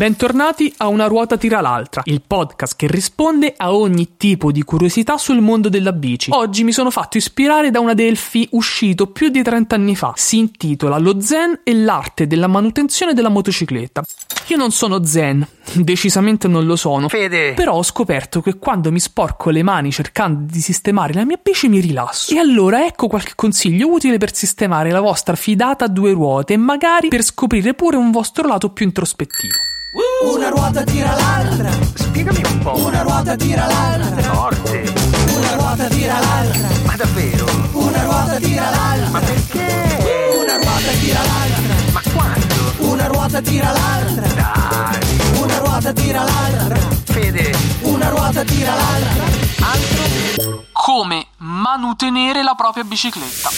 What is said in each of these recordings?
Bentornati a Una ruota tira l'altra, il podcast che risponde a ogni tipo di curiosità sul mondo della bici. Oggi mi sono fatto ispirare da una Delphi uscito più di 30 anni fa. Si intitola Lo Zen e l'arte della manutenzione della motocicletta. Io non sono zen, decisamente non lo sono. Fede! Però ho scoperto che quando mi sporco le mani cercando di sistemare la mia bici mi rilasso. E allora ecco qualche consiglio utile per sistemare la vostra fidata a due ruote e magari per scoprire pure un vostro lato più introspettivo. Una ruota tira l'altra, Spiegami un po'. una ruota tira l'altra, Forte! una ruota tira l'altra, Ma davvero? una ruota tira l'altra, Ma perché? una ruota tira l'altra, Ma quando? una ruota tira l'altra, Dai! una ruota tira l'altra, Fede! una ruota tira l'altra. Altro? Come manutenere la propria bicicletta.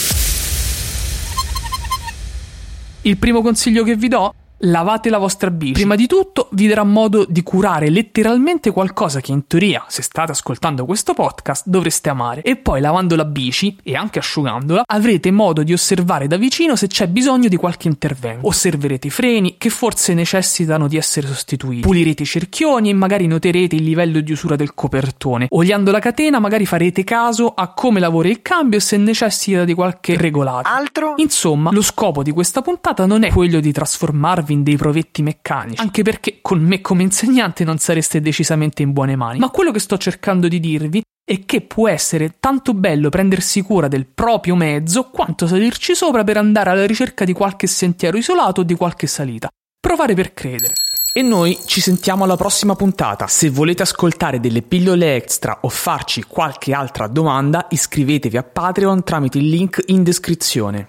Il primo consiglio che vi do? Lavate la vostra bici. Prima di tutto vi darà modo di curare letteralmente qualcosa che in teoria, se state ascoltando questo podcast, dovreste amare. E poi lavando la bici e anche asciugandola, avrete modo di osservare da vicino se c'è bisogno di qualche intervento. Osserverete i freni che forse necessitano di essere sostituiti. Pulirete i cerchioni e magari noterete il livello di usura del copertone. Oliando la catena magari farete caso a come lavora il cambio e se necessita di qualche regolata. Altro? Insomma, lo scopo di questa puntata non è quello di trasformarvi in dei provetti meccanici, anche perché con me come insegnante non sareste decisamente in buone mani. Ma quello che sto cercando di dirvi è che può essere tanto bello prendersi cura del proprio mezzo quanto salirci sopra per andare alla ricerca di qualche sentiero isolato o di qualche salita. Provare per credere. E noi ci sentiamo alla prossima puntata. Se volete ascoltare delle pillole extra o farci qualche altra domanda, iscrivetevi a Patreon tramite il link in descrizione.